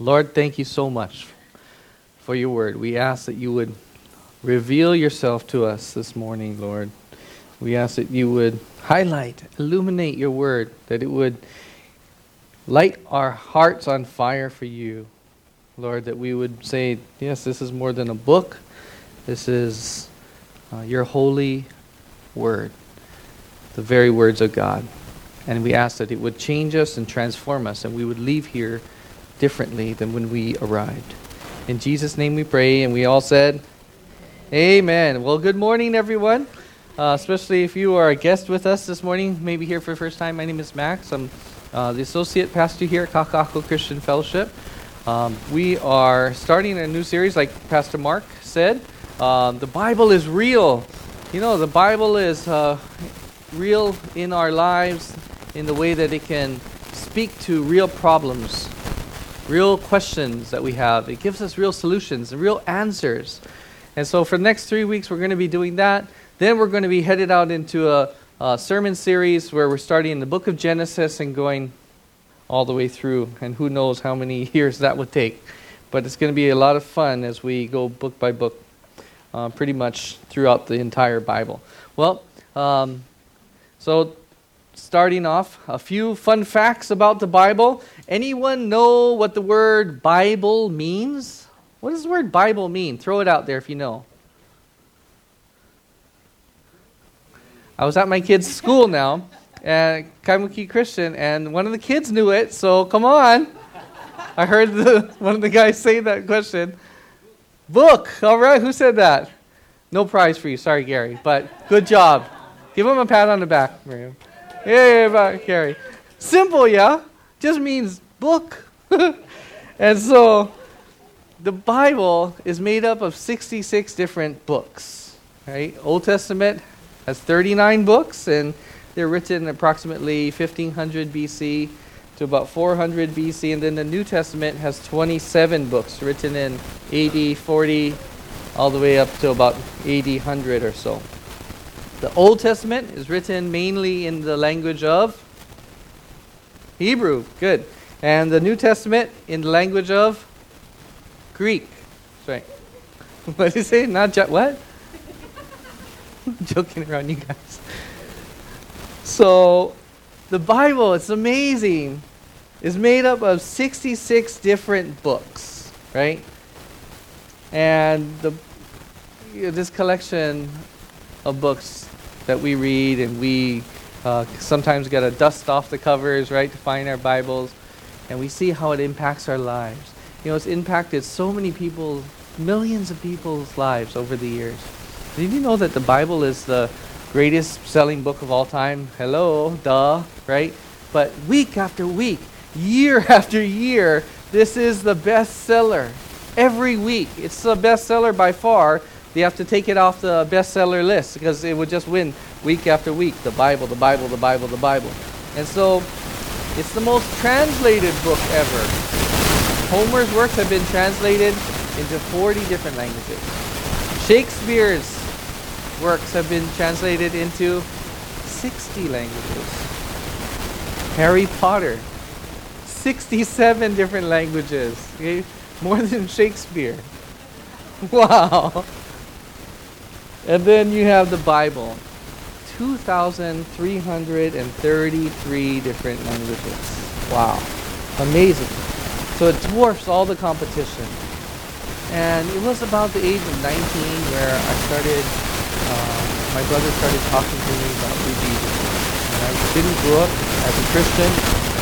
Lord, thank you so much for your word. We ask that you would reveal yourself to us this morning, Lord. We ask that you would highlight, illuminate your word, that it would light our hearts on fire for you. Lord, that we would say, yes, this is more than a book. This is uh, your holy word, the very words of God. And we ask that it would change us and transform us, and we would leave here differently than when we arrived. In Jesus' name we pray, and we all said, Amen. Well, good morning, everyone. Uh, especially if you are a guest with us this morning, maybe here for the first time. My name is Max. I'm uh, the associate pastor here at Kakaako Christian Fellowship. Um, we are starting a new series, like Pastor Mark said. Um, the Bible is real. You know, the Bible is uh, real in our lives in the way that it can speak to real problems real questions that we have. It gives us real solutions and real answers. And so for the next three weeks, we're going to be doing that. Then we're going to be headed out into a, a sermon series where we're starting in the book of Genesis and going all the way through. And who knows how many years that would take. But it's going to be a lot of fun as we go book by book, uh, pretty much throughout the entire Bible. Well, um, so starting off, a few fun facts about the Bible. Anyone know what the word Bible means? What does the word Bible mean? Throw it out there if you know. I was at my kid's school now, at Kaimuki Christian, and one of the kids knew it, so come on. I heard the, one of the guys say that question. Book, all right, who said that? No prize for you, sorry, Gary, but good job. Give him a pat on the back, Miriam. Yeah, yeah, Gary. Simple, yeah? Just means book. and so the Bible is made up of 66 different books. Right? Old Testament has 39 books, and they're written approximately 1500 BC to about 400 BC. And then the New Testament has 27 books written in AD 40 all the way up to about AD 100 or so. The Old Testament is written mainly in the language of Hebrew. Good. And the New Testament in the language of Greek. That's right. What did he say? Not just what? joking around, you guys. So, the Bible, it's amazing, is made up of 66 different books, right? And the you know, this collection of books that we read and we uh, sometimes got to dust off the covers, right, to find our Bibles, and we see how it impacts our lives. You know, it's impacted so many people, millions of people's lives over the years. Did you know that the Bible is the greatest selling book of all time? Hello, duh, right? But week after week, year after year, this is the bestseller. Every week, it's the bestseller by far they have to take it off the bestseller list because it would just win week after week. The Bible, the Bible, the Bible, the Bible. And so it's the most translated book ever. Homer's works have been translated into 40 different languages. Shakespeare's works have been translated into 60 languages. Harry Potter, 67 different languages. Okay? More than Shakespeare. Wow. And then you have the Bible. 2,333 different languages. Wow. Amazing. So it dwarfs all the competition. And it was about the age of 19 where I started, uh, my brother started talking to me about Jesus. And I didn't grow up as a Christian,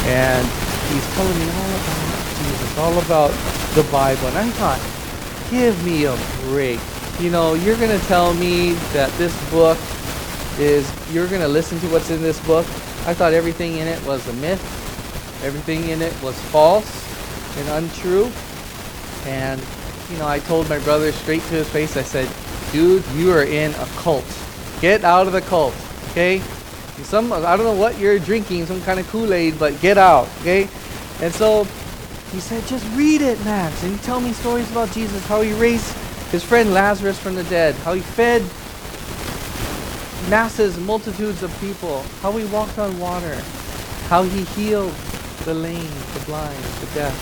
and he's telling me all about Jesus, all about the Bible. And I thought, give me a break you know, you're going to tell me that this book is, you're going to listen to what's in this book. I thought everything in it was a myth. Everything in it was false and untrue. And, you know, I told my brother straight to his face, I said, dude, you are in a cult. Get out of the cult, okay? Some, I don't know what you're drinking, some kind of Kool-Aid, but get out, okay? And so he said, just read it, Max. And tell me stories about Jesus, how he raised his friend Lazarus from the dead, how he fed masses, multitudes of people, how he walked on water, how he healed the lame, the blind, the deaf.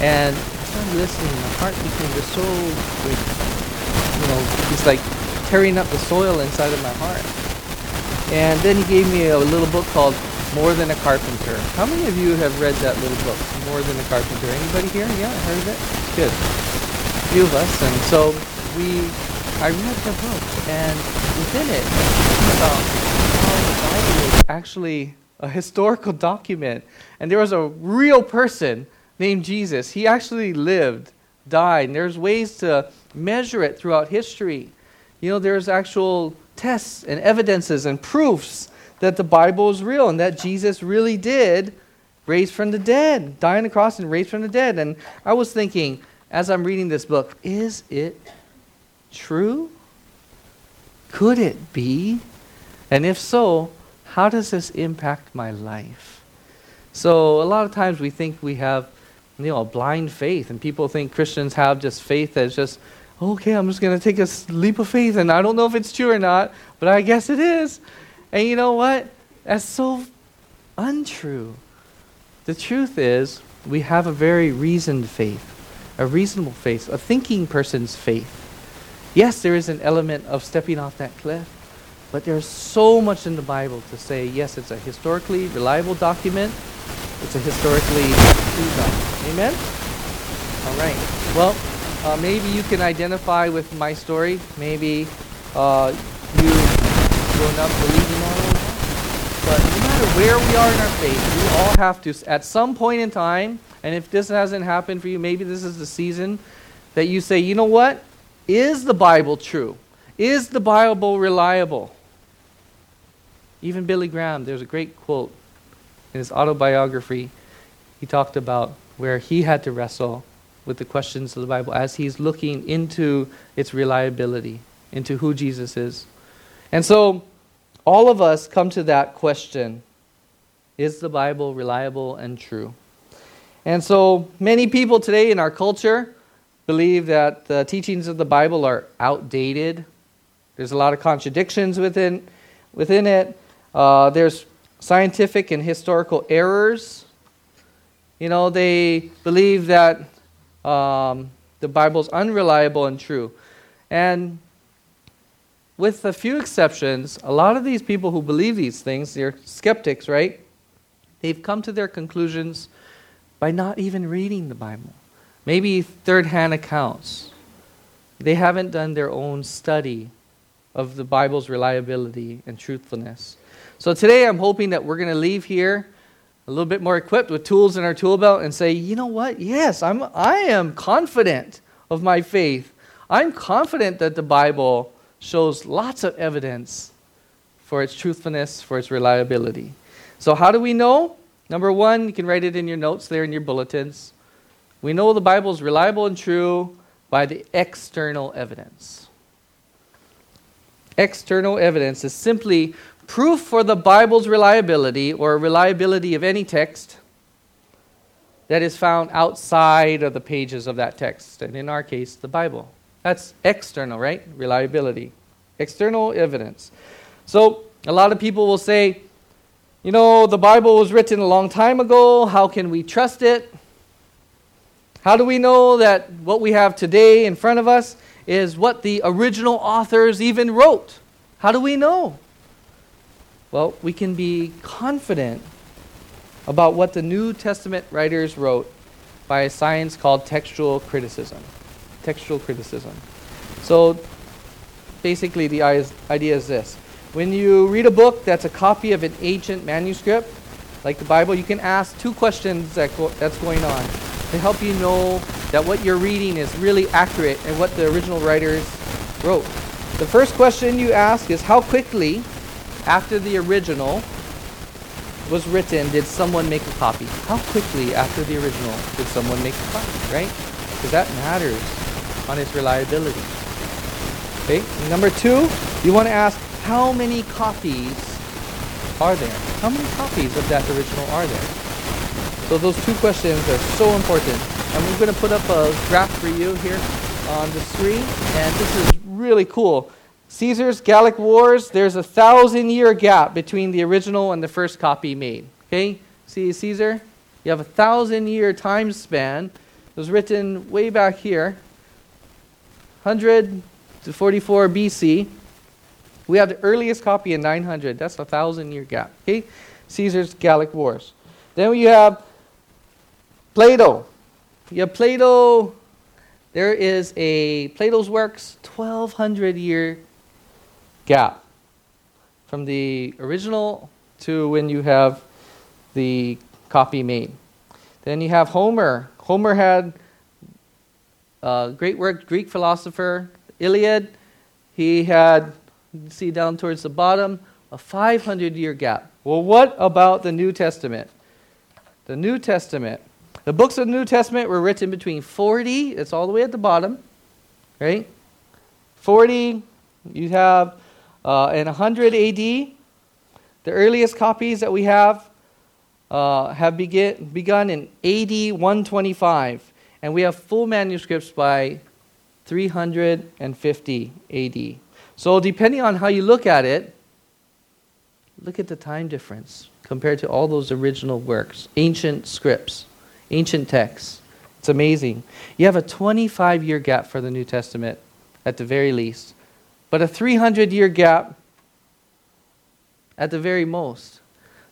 And as I'm listening, my heart became just so, you know, it's like tearing up the soil inside of my heart. And then he gave me a little book called More Than a Carpenter. How many of you have read that little book, More Than a Carpenter? Anybody here? Yeah, heard of it? It's Good. Few of us. And so we, I read the book, and within it, about how the Bible is actually a historical document. And there was a real person named Jesus. He actually lived, died, and there's ways to measure it throughout history. You know, there's actual tests and evidences and proofs that the Bible is real and that Jesus really did raise from the dead, die on the cross and raise from the dead. And I was thinking, as I'm reading this book, is it true? Could it be? And if so, how does this impact my life? So, a lot of times we think we have you know, blind faith. And people think Christians have just faith that's just, okay, I'm just going to take a leap of faith, and I don't know if it's true or not, but I guess it is. And you know what? That's so untrue. The truth is, we have a very reasoned faith, a reasonable faith, a thinking person's faith. Yes, there is an element of stepping off that cliff, but there's so much in the Bible to say, yes, it's a historically reliable document, it's a historically true document. Amen? All right. Well, uh, maybe you can identify with my story. Maybe uh, you grown up believing all of that. But no matter where we are in our faith, we all have to, at some point in time, and if this hasn't happened for you, maybe this is the season that you say, you know what? Is the Bible true? Is the Bible reliable? Even Billy Graham, there's a great quote in his autobiography. He talked about where he had to wrestle with the questions of the Bible as he's looking into its reliability, into who Jesus is. And so, all of us come to that question Is the Bible reliable and true? And so, many people today in our culture believe that the teachings of the Bible are outdated. There's a lot of contradictions within, within it. Uh, there's scientific and historical errors you know, they believe that um, the Bible's unreliable and true. And with a few exceptions, a lot of these people who believe these things, they're skeptics, right? They've come to their conclusions by not even reading the Bible. Maybe third hand accounts. They haven't done their own study of the Bible's reliability and truthfulness. So today I'm hoping that we're going to leave here a little bit more equipped with tools in our tool belt and say, you know what? Yes, I'm, I am confident of my faith. I'm confident that the Bible shows lots of evidence for its truthfulness, for its reliability. So, how do we know? Number one, you can write it in your notes there in your bulletins. We know the Bible is reliable and true by the external evidence. External evidence is simply proof for the Bible's reliability or reliability of any text that is found outside of the pages of that text. And in our case, the Bible. That's external, right? Reliability. External evidence. So, a lot of people will say, you know, the Bible was written a long time ago. How can we trust it? How do we know that what we have today in front of us is what the original authors even wrote? How do we know? Well, we can be confident about what the New Testament writers wrote by a science called textual criticism. Textual criticism. So basically, the idea is this when you read a book that's a copy of an ancient manuscript, like the Bible, you can ask two questions that go, that's going on to help you know that what you're reading is really accurate and what the original writers wrote. The first question you ask is how quickly after the original was written, did someone make a copy? How quickly after the original did someone make a copy, right? Because that matters on its reliability. Okay? Number two, you want to ask how many copies are there? How many copies of that original are there? So those two questions are so important. And we're going to put up a graph for you here on the screen. And this is really cool. Caesar's Gallic Wars, there's a thousand year gap between the original and the first copy made. Okay? See Caesar? You have a thousand year time span It was written way back here, 100 to 44 BC. We have the earliest copy in 900. That's a thousand year gap. Okay, Caesar's Gallic Wars. Then you have Plato. You have Plato. There is a Plato's works 1200 year gap from the original to when you have the copy made. Then you have Homer. Homer had a great work, Greek philosopher, Iliad. He had, see down towards the bottom, a 500 year gap. Well, what about the New Testament? The New Testament. The books of the New Testament were written between 40, it's all the way at the bottom, right? 40, you have uh, in 100 AD. The earliest copies that we have uh, have begin, begun in AD 125, and we have full manuscripts by 350 AD. So, depending on how you look at it, look at the time difference compared to all those original works, ancient scripts, ancient texts. It's amazing. You have a 25 year gap for the New Testament at the very least, but a 300 year gap at the very most.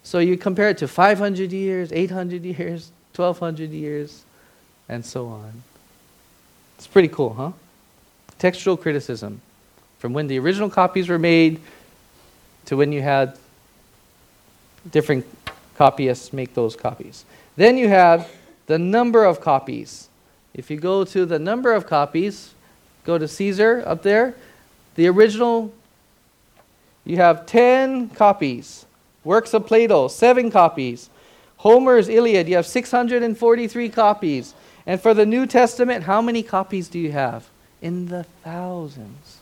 So you compare it to 500 years, 800 years, 1200 years, and so on. It's pretty cool, huh? Textual criticism. From when the original copies were made to when you had different copyists make those copies. Then you have the number of copies. If you go to the number of copies, go to Caesar up there, the original, you have 10 copies. Works of Plato, seven copies. Homer's Iliad, you have 643 copies. And for the New Testament, how many copies do you have? In the thousands.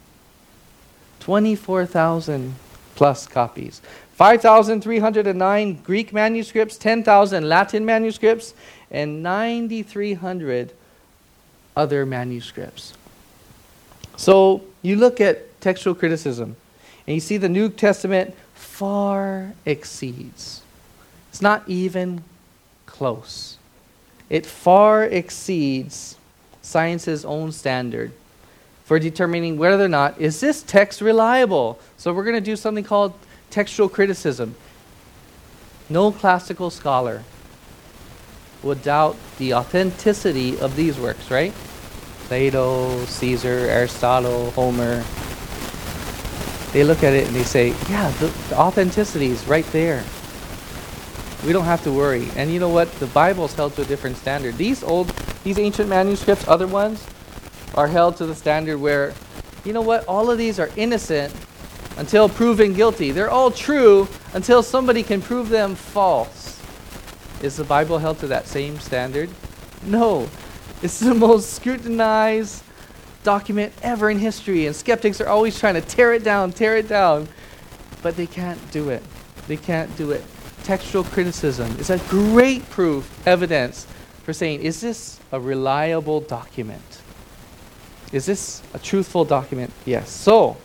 24,000 plus copies. 5,309 Greek manuscripts, 10,000 Latin manuscripts, and 9,300 other manuscripts. So you look at textual criticism, and you see the New Testament far exceeds. It's not even close. It far exceeds science's own standard for determining whether or not is this text reliable. So we're going to do something called textual criticism. No classical scholar would doubt the authenticity of these works, right? Plato, Caesar, Aristotle, Homer, they look at it and they say, yeah, the, the authenticity is right there. We don't have to worry. And you know what? The Bible's held to a different standard. These old, these ancient manuscripts, other ones, are held to the standard where, you know what? All of these are innocent until proven guilty. They're all true until somebody can prove them false. Is the Bible held to that same standard? No. It's the most scrutinized, document ever in history, and skeptics are always trying to tear it down, tear it down, but they can't do it. They can't do it. Textual criticism is a great proof, evidence for saying, is this a reliable document? Is this a truthful document? Yes. So,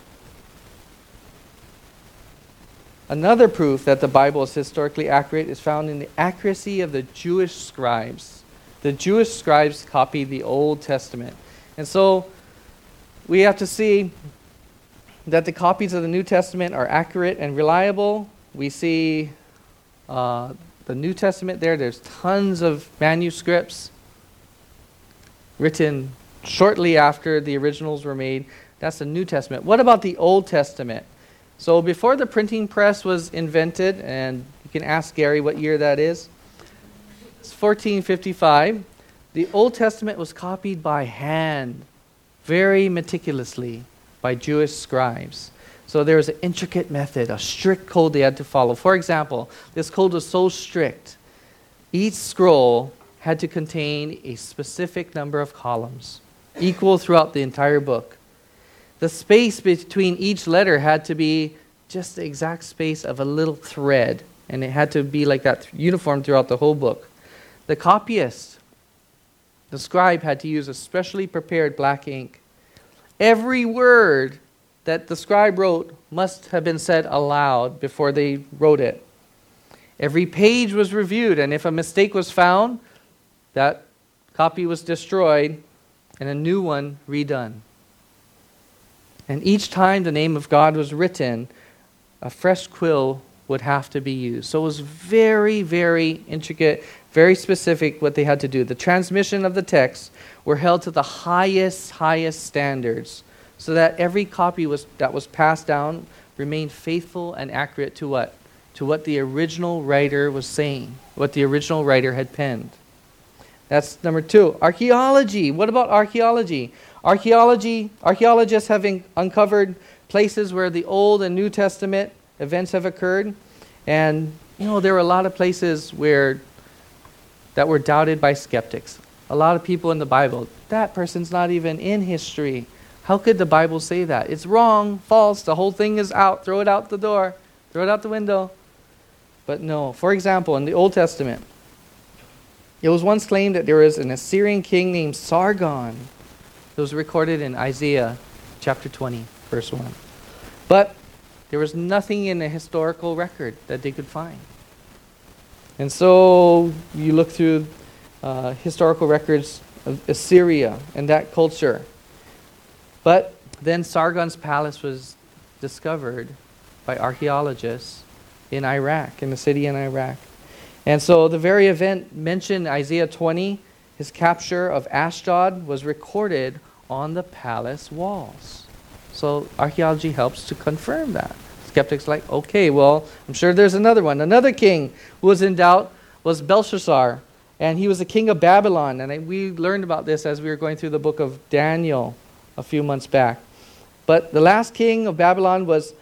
another proof that the Bible is historically accurate is found in the accuracy of the Jewish scribes. The Jewish scribes copied the Old Testament. And so, we have to see that the copies of the New Testament are accurate and reliable. We see uh, the New Testament there, there's tons of manuscripts written shortly after the originals were made. That's the New Testament. What about the Old Testament? So before the printing press was invented, and you can ask Gary what year that is, it's 1455. The Old Testament was copied by hand very meticulously by Jewish scribes. So there was an intricate method, a strict code they had to follow. For example, this code was so strict, each scroll had to contain a specific number of columns, equal throughout the entire book. The space between each letter had to be just the exact space of a little thread, and it had to be like that uniform throughout the whole book. The copyist the scribe had to use a specially prepared black ink. Every word that the scribe wrote must have been said aloud before they wrote it. Every page was reviewed, and if a mistake was found, that copy was destroyed and a new one redone. And each time the name of God was written, a fresh quill would have to be used. So it was very, very intricate, very specific what they had to do. The transmission of the text were held to the highest, highest standards so that every copy was, that was passed down remained faithful and accurate to what? To what the original writer was saying, what the original writer had penned. That's number two. Archaeology. What about archaeology? Archaeology, archaeologists have uncovered places where the Old and New Testament events have occurred. And, you know, there were a lot of places where that were doubted by skeptics. A lot of people in the Bible, that person's not even in history. How could the Bible say that? It's wrong, false, the whole thing is out. Throw it out the door, throw it out the window. But no. For example, in the Old Testament, it was once claimed that there was an Assyrian king named Sargon. It was recorded in Isaiah chapter 20, verse 1. But there was nothing in the historical record that they could find. And so you look through uh, historical records of Assyria and that culture. But then Sargon's palace was discovered by archaeologists in Iraq, in a city in Iraq. And so the very event mentioned in Isaiah 20, his capture of Ashdod, was recorded on the palace walls. So archaeology helps to confirm that. Skeptics like, okay, well, I'm sure there's another one. Another king who was in doubt was Belshazzar, and he was the king of Babylon. And we learned about this as we were going through the book of Daniel a few months back. But the last king of Babylon was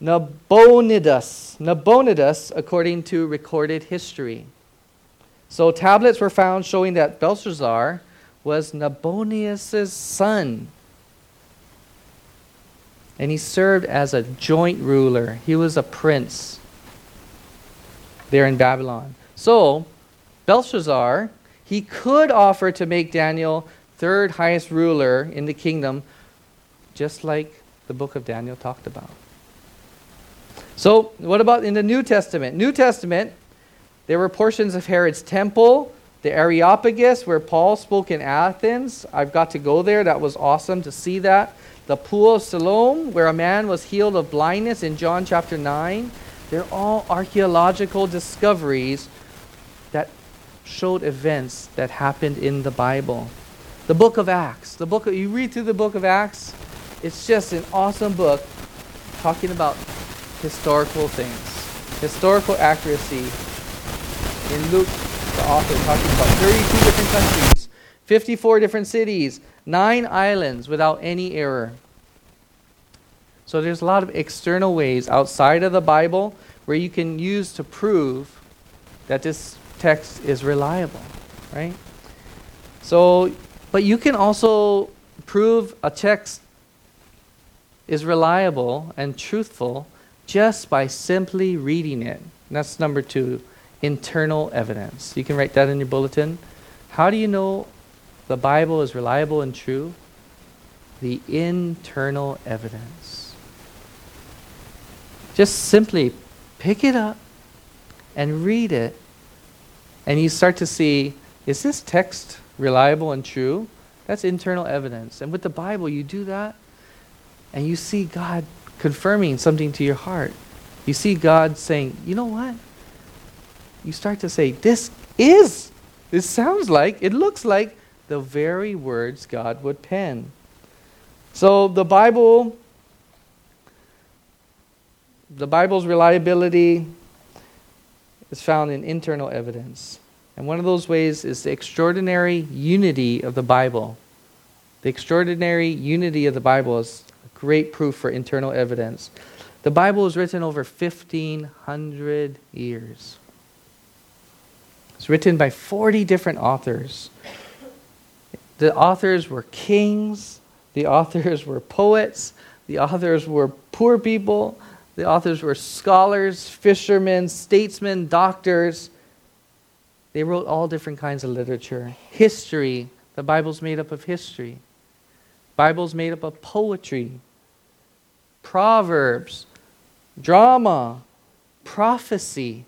Nabonidus. Nabonidus, according to recorded history. So tablets were found showing that Belshazzar was Nabonidus' son. And he served as a joint ruler. He was a prince there in Babylon. So, Belshazzar, he could offer to make Daniel third highest ruler in the kingdom, just like the book of Daniel talked about. So, what about in the New Testament? New Testament, there were portions of Herod's temple, the Areopagus, where Paul spoke in Athens. I've got to go there. That was awesome to see that the pool of Siloam, where a man was healed of blindness in John chapter 9. They're all archaeological discoveries that showed events that happened in the Bible. The book of Acts. The book of, you read through the book of Acts, it's just an awesome book talking about historical things, historical accuracy. In Luke, the author talking about 32 different countries, 54 different cities, Nine islands without any error. So there's a lot of external ways outside of the Bible where you can use to prove that this text is reliable, right? So, but you can also prove a text is reliable and truthful just by simply reading it. And that's number two, internal evidence. You can write that in your bulletin. How do you know the Bible is reliable and true? The internal evidence. Just simply pick it up and read it, and you start to see is this text reliable and true? That's internal evidence. And with the Bible, you do that, and you see God confirming something to your heart. You see God saying, you know what? You start to say, this is, this sounds like, it looks like the very words God would pen. So the Bible, the Bible's reliability is found in internal evidence. And one of those ways is the extraordinary unity of the Bible. The extraordinary unity of the Bible is great proof for internal evidence. The Bible was written over 1,500 years. It's written by 40 different authors. The authors were kings, the authors were poets, the authors were poor people, the authors were scholars, fishermen, statesmen, doctors. They wrote all different kinds of literature. History, the Bible's made up of history. Bible's made up of poetry, proverbs, drama, prophecy,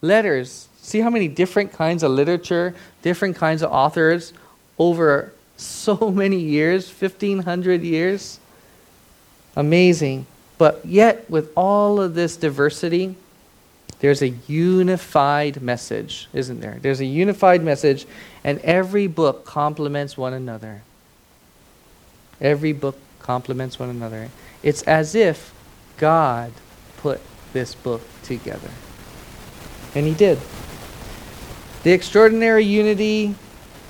letters, See how many different kinds of literature, different kinds of authors over so many years 1,500 years? Amazing. But yet, with all of this diversity, there's a unified message, isn't there? There's a unified message, and every book complements one another. Every book complements one another. It's as if God put this book together. And He did. The extraordinary unity,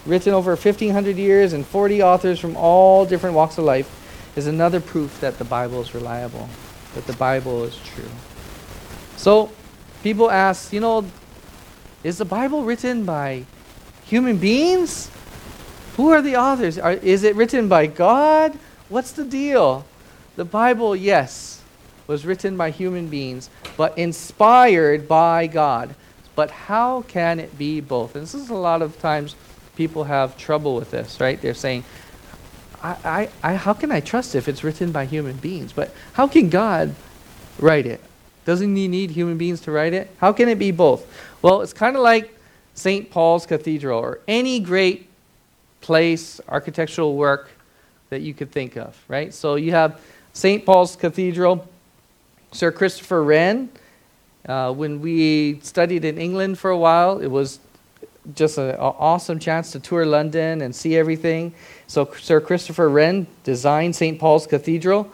written over 1,500 years and 40 authors from all different walks of life, is another proof that the Bible is reliable, that the Bible is true. So, people ask, you know, is the Bible written by human beings? Who are the authors? Are, is it written by God? What's the deal? The Bible, yes, was written by human beings, but inspired by God. But how can it be both? And this is a lot of times people have trouble with this, right? They're saying, I, I, I, how can I trust if it's written by human beings? But how can God write it? Doesn't he need human beings to write it? How can it be both? Well, it's kind of like St. Paul's Cathedral or any great place, architectural work that you could think of, right? So you have St. Paul's Cathedral, Sir Christopher Wren. Uh, when we studied in England for a while, it was just an awesome chance to tour London and see everything. So, Sir Christopher Wren designed St. Paul's Cathedral.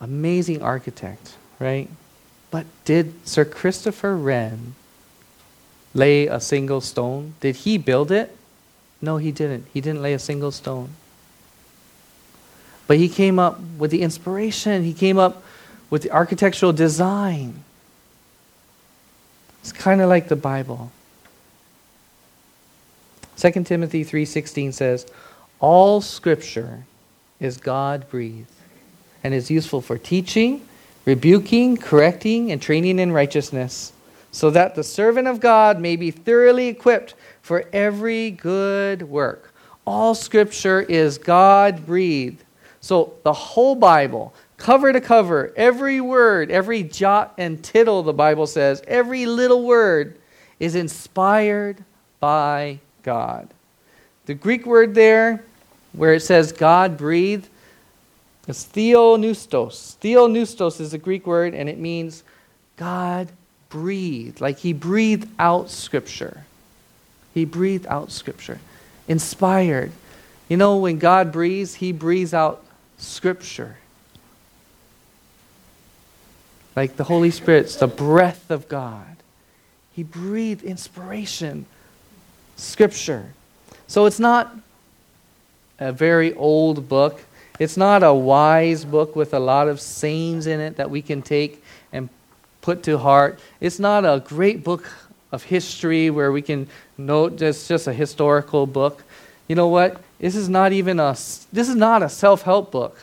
Amazing architect, right? But did Sir Christopher Wren lay a single stone? Did he build it? No, he didn't. He didn't lay a single stone. But he came up with the inspiration, he came up with the architectural design. It's kind of like the Bible. 2 Timothy 3:16 says, "All scripture is God-breathed and is useful for teaching, rebuking, correcting, and training in righteousness, so that the servant of God may be thoroughly equipped for every good work." All scripture is God-breathed. So the whole Bible, cover to cover, every word, every jot and tittle, the Bible says, every little word is inspired by God. The Greek word there, where it says God breathed, is theopneustos. Theopneustos is the Greek word, and it means God breathed. Like he breathed out Scripture. He breathed out Scripture. Inspired. You know, when God breathes, he breathes out Scripture. Like the Holy Spirit's the breath of God. He breathed inspiration, Scripture. So it's not a very old book. It's not a wise book with a lot of sayings in it that we can take and put to heart. It's not a great book of history where we can note it's just a historical book. You know what? This is not even a this is not a self-help book.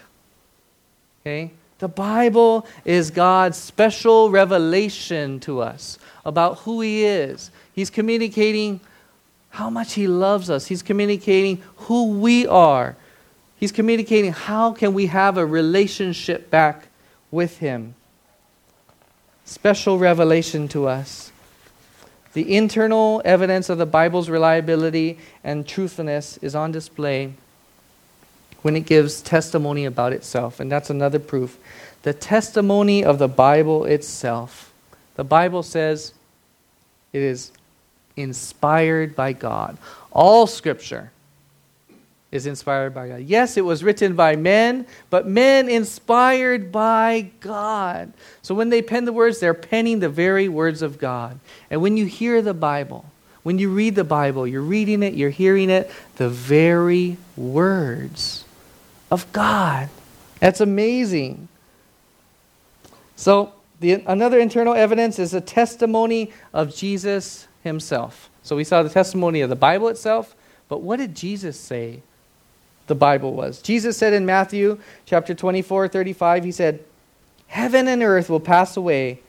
Okay? The Bible is God's special revelation to us about who he is. He's communicating how much he loves us. He's communicating who we are. He's communicating how can we have a relationship back with him. Special revelation to us. The internal evidence of the Bible's reliability and truthfulness is on display when it gives testimony about itself. And that's another proof. The testimony of the Bible itself. The Bible says it is inspired by God. All Scripture is inspired by God. Yes, it was written by men, but men inspired by God. So when they pen the words, they're penning the very words of God. And when you hear the Bible, when you read the Bible, you're reading it, you're hearing it, the very words of God. That's amazing. So, the, another internal evidence is a testimony of Jesus himself. So, we saw the testimony of the Bible itself, but what did Jesus say the Bible was. Jesus said in Matthew chapter 24, 35, he said, Heaven and earth will pass away,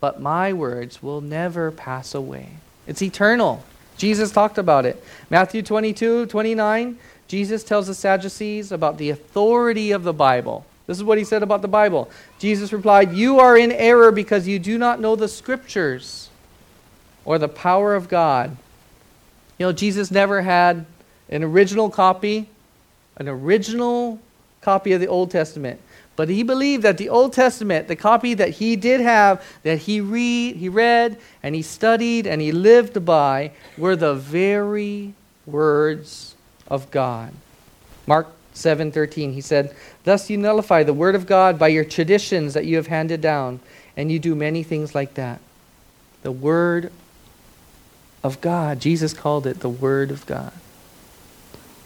but my words will never pass away. It's eternal. Jesus talked about it. Matthew 22, 29, Jesus tells the Sadducees about the authority of the Bible. This is what he said about the Bible. Jesus replied, You are in error because you do not know the scriptures or the power of God. You know, Jesus never had an original copy, an original copy of the Old Testament. But he believed that the Old Testament, the copy that he did have, that he read, he read and he studied and he lived by, were the very words of God. Mark 7:13 he said, "Thus you nullify the word of God by your traditions that you have handed down, and you do many things like that." The word of God. Jesus called it the word of God.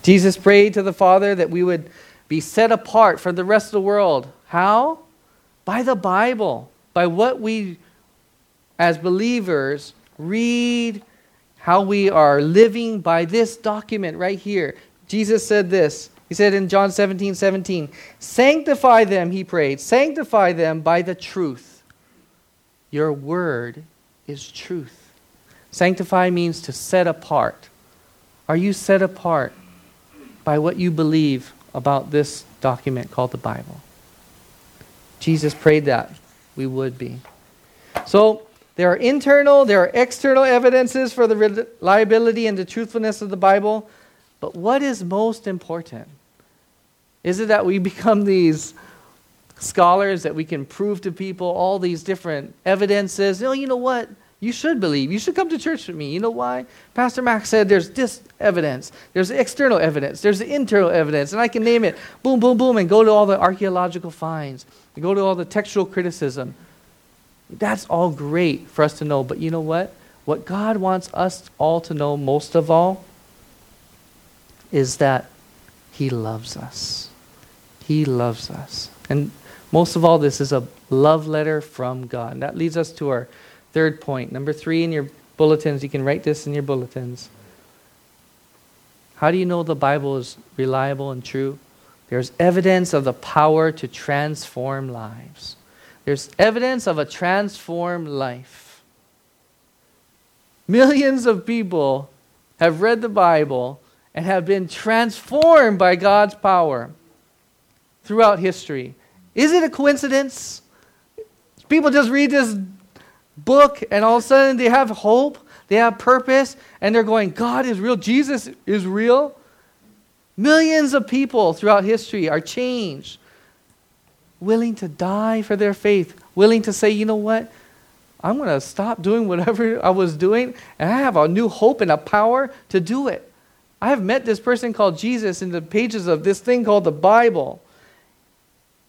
Jesus prayed to the Father that we would be set apart from the rest of the world. How? By the Bible, by what we as believers read, how we are living by this document right here. Jesus said this. He said in John 17 17, Sanctify them, he prayed, sanctify them by the truth. Your word is truth. Sanctify means to set apart. Are you set apart by what you believe about this document called the Bible. Jesus prayed that we would be. So, there are internal, there are external evidences for the reliability and the truthfulness of the Bible. But what is most important? Is it that we become these scholars that we can prove to people all these different evidences? Oh, you know what? You should believe. You should come to church with me. You know why? Pastor Max said there's this evidence, there's external evidence, there's the internal evidence, and I can name it boom, boom, boom, and go to all the archaeological finds, go to all the textual criticism. That's all great for us to know, but you know what? What God wants us all to know most of all is that He loves us. He loves us. And most of all, this is a love letter from God. And that leads us to our Third point, number three in your bulletins, you can write this in your bulletins. How do you know the Bible is reliable and true? There's evidence of the power to transform lives. There's evidence of a transformed life. Millions of people have read the Bible and have been transformed by God's power throughout history. Is it a coincidence? People just read this book, and all of a sudden they have hope, they have purpose, and they're going, God is real, Jesus is real. Millions of people throughout history are changed, willing to die for their faith, willing to say, you know what? I'm going to stop doing whatever I was doing, and I have a new hope and a power to do it. I have met this person called Jesus in the pages of this thing called the Bible.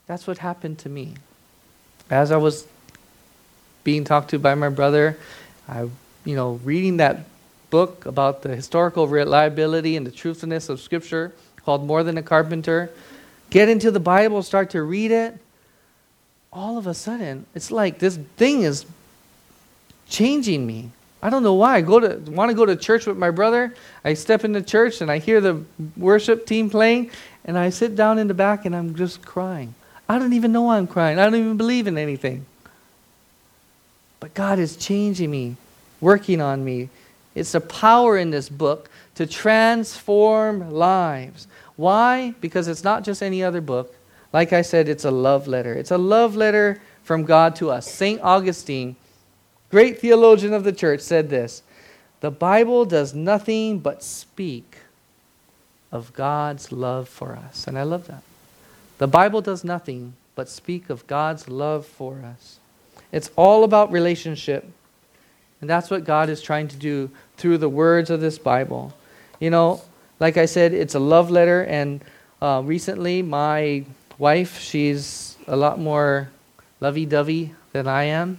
That's what happened to me. As I was being talked to by my brother. I, you know, reading that book about the historical reliability and the truthfulness of Scripture called More Than a Carpenter. Get into the Bible, start to read it. All of a sudden, it's like this thing is changing me. I don't know why. I go to want to go to church with my brother. I step into church and I hear the worship team playing, and I sit down in the back and I'm just crying. I don't even know why I'm crying. I don't even believe in anything. But God is changing me, working on me. It's a power in this book to transform lives. Why? Because it's not just any other book. Like I said, it's a love letter. It's a love letter from God to us. St. Augustine, great theologian of the church, said this The Bible does nothing but speak of God's love for us. And I love that. The Bible does nothing but speak of God's love for us. It's all about relationship. And that's what God is trying to do through the words of this Bible. You know, like I said, it's a love letter. And uh, recently, my wife, she's a lot more lovey dovey than I am.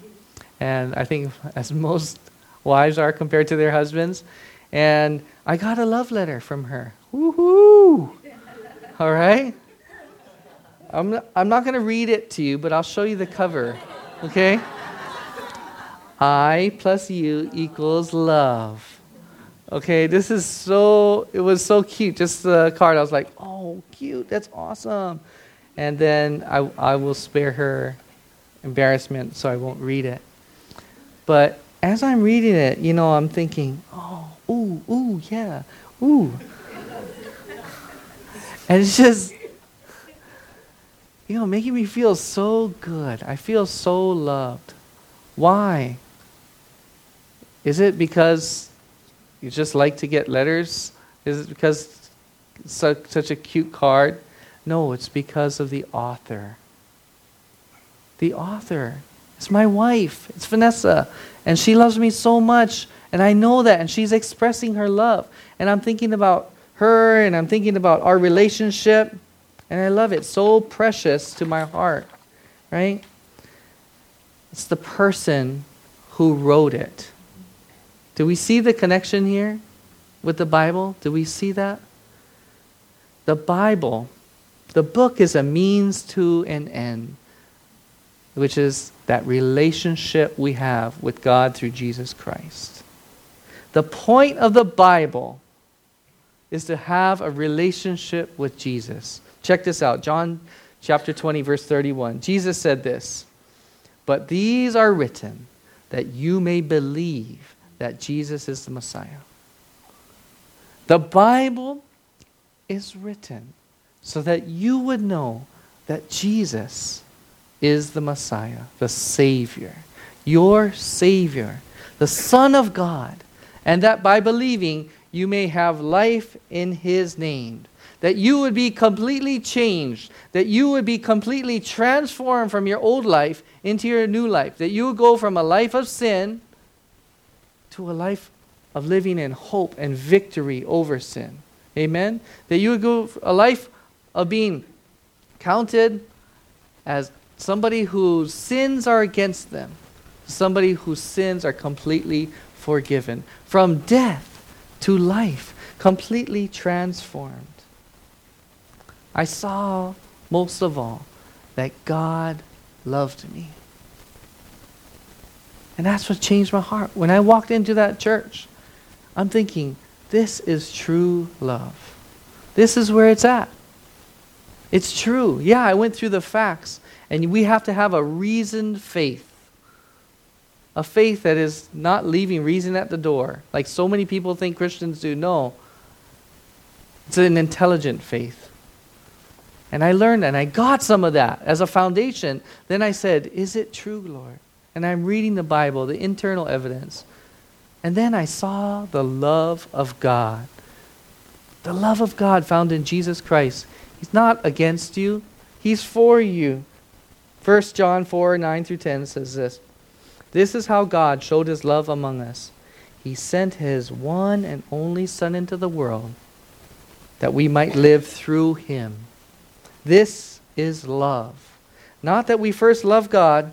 And I think, as most wives are compared to their husbands. And I got a love letter from her. Woohoo! All right? I'm I'm not going to read it to you, but I'll show you the cover. Okay? I plus you equals love. Okay, this is so, it was so cute. Just the card, I was like, oh, cute, that's awesome. And then I, I will spare her embarrassment, so I won't read it. But as I'm reading it, you know, I'm thinking, oh, ooh, ooh, yeah, ooh. and it's just, you know, making me feel so good. I feel so loved. Why? Is it because you just like to get letters? Is it because such, such a cute card? No, it's because of the author. The author. It's my wife. It's Vanessa. And she loves me so much. And I know that. And she's expressing her love. And I'm thinking about her and I'm thinking about our relationship. And I love it. So precious to my heart. Right? It's the person who wrote it. Do we see the connection here with the Bible? Do we see that? The Bible, the book is a means to an end, which is that relationship we have with God through Jesus Christ. The point of the Bible is to have a relationship with Jesus. Check this out John chapter 20, verse 31. Jesus said this But these are written that you may believe that Jesus is the Messiah. The Bible is written so that you would know that Jesus is the Messiah, the Savior, your Savior, the Son of God, and that by believing you may have life in His name. That you would be completely changed, that you would be completely transformed from your old life into your new life, that you would go from a life of sin to a life of living in hope and victory over sin. Amen? That you would go a life of being counted as somebody whose sins are against them, somebody whose sins are completely forgiven, from death to life, completely transformed. I saw most of all that God loved me. And that's what changed my heart. When I walked into that church, I'm thinking, this is true love. This is where it's at. It's true. Yeah, I went through the facts. And we have to have a reasoned faith. A faith that is not leaving reason at the door, like so many people think Christians do. No. It's an intelligent faith. And I learned and I got some of that as a foundation. Then I said, Is it true, Lord? And I'm reading the Bible, the internal evidence. And then I saw the love of God. The love of God found in Jesus Christ. He's not against you, He's for you. 1 John 4 9 through 10 says this This is how God showed his love among us. He sent his one and only Son into the world that we might live through him. This is love. Not that we first loved God,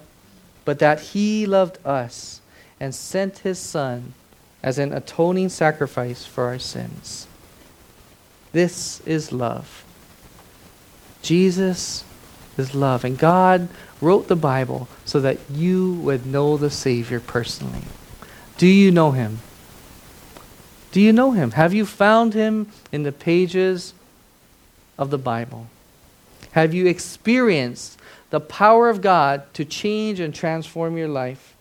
but that he loved us and sent his Son as an atoning sacrifice for our sins. This is love. Jesus is love. And God wrote the Bible so that you would know the Savior personally. Do you know him? Do you know him? Have you found him in the pages of the Bible? Have you experienced the power of God to change and transform your life?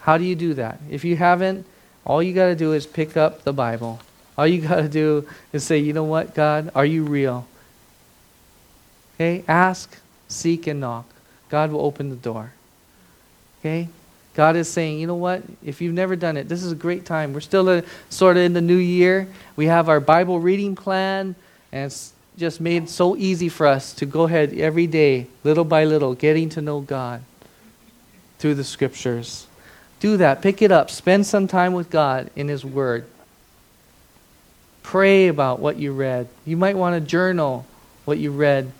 How do you do that? If you haven't, all you got to do is pick up the Bible. All you got to do is say, you know what, God, are you real? Okay? Ask, seek, and knock. God will open the door. Okay? God is saying, you know what? If you've never done it, this is a great time. We're still a, sort of in the new year. We have our Bible reading plan, and just made so easy for us to go ahead every day, little by little, getting to know God through the scriptures. Do that. Pick it up. Spend some time with God in His Word. Pray about what you read. You might want to journal what you read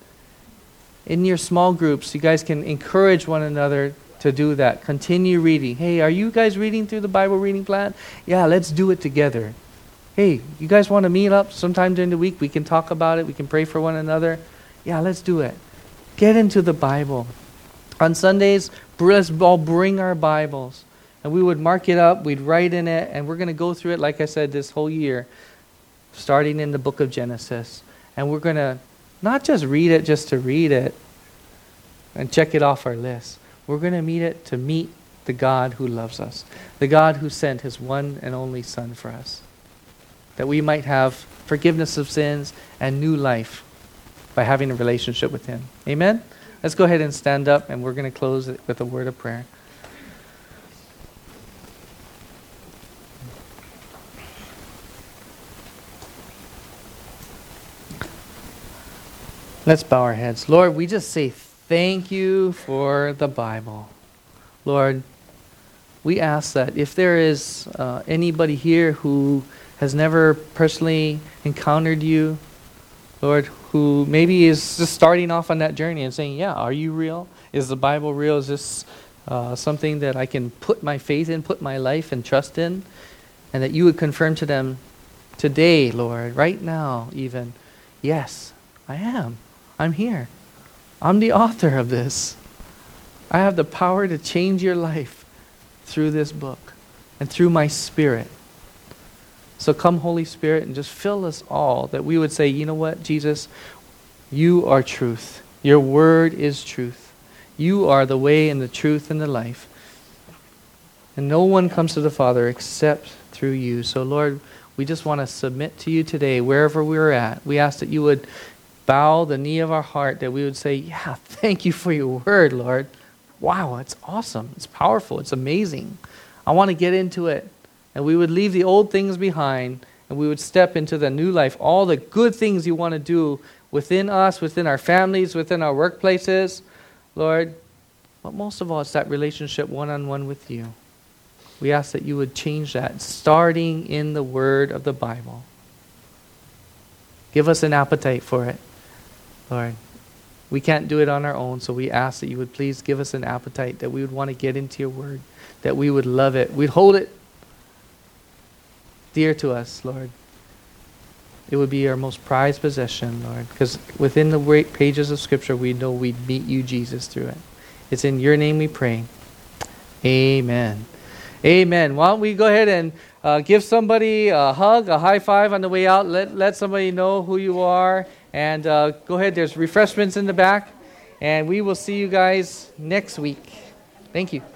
in your small groups, you guys can encourage one another to do that. Continue reading. Hey, are you guys reading through the Bible reading plan? Yeah, let's do it together. Hey, you guys want to meet up sometime during the week? We can talk about it. We can pray for one another. Yeah, let's do it. Get into the Bible. On Sundays, let's all bring our Bibles. And we would mark it up, we'd write in it, and we're going to go through it, like I said, this whole year, starting in the book of Genesis. And we're going to not just read it just to read it and check it off our list. We're going to meet it to meet the God who loves us, the God who sent his one and only Son for us, that we might have forgiveness of sins and new life by having a relationship with Him. Amen? Let's go ahead and stand up, and we're going to close it with a word of prayer. Let's bow our heads. Lord, we just say thank you for the Bible. Lord, we ask that if there is uh, anybody here who has never personally encountered you, Lord, who maybe is just starting off on that journey and saying, Yeah, are you real? Is the Bible real? Is this uh, something that I can put my faith in, put my life and trust in? And that you would confirm to them today, Lord, right now, even, yes, I am. I'm here. I'm the author of this. I have the power to change your life through this book and through my spirit. So come, Holy Spirit, and just fill us all that we would say, you know what, Jesus, you are truth. Your word is truth. You are the way and the truth and the life. And no one comes to the Father except through you. So, Lord, we just want to submit to you today, wherever we're at. We ask that you would bow the knee of our heart that we would say, Yeah, thank you for your word, Lord. Wow, it's awesome. It's powerful. It's amazing. I want to get into it. And we would leave the old things behind and we would step into the new life, all the good things you want to do within us, within our families, within our workplaces, Lord. But most of all, it's that relationship one on one with you. We ask that you would change that, starting in the Word of the Bible. Give us an appetite for it. Lord. We can't do it on our own, so we ask that you would please give us an appetite, that we would want to get into your word, that we would love it. We'd hold it dear to us, Lord. It would be our most prized possession, Lord, because within the great pages of Scripture, we know we'd meet you, Jesus, through it. It's in your name we pray. Amen. Amen. Why don't we go ahead and uh, give somebody a hug, a high five on the way out? Let, let somebody know who you are. And uh, go ahead, there's refreshments in the back. And we will see you guys next week. Thank you.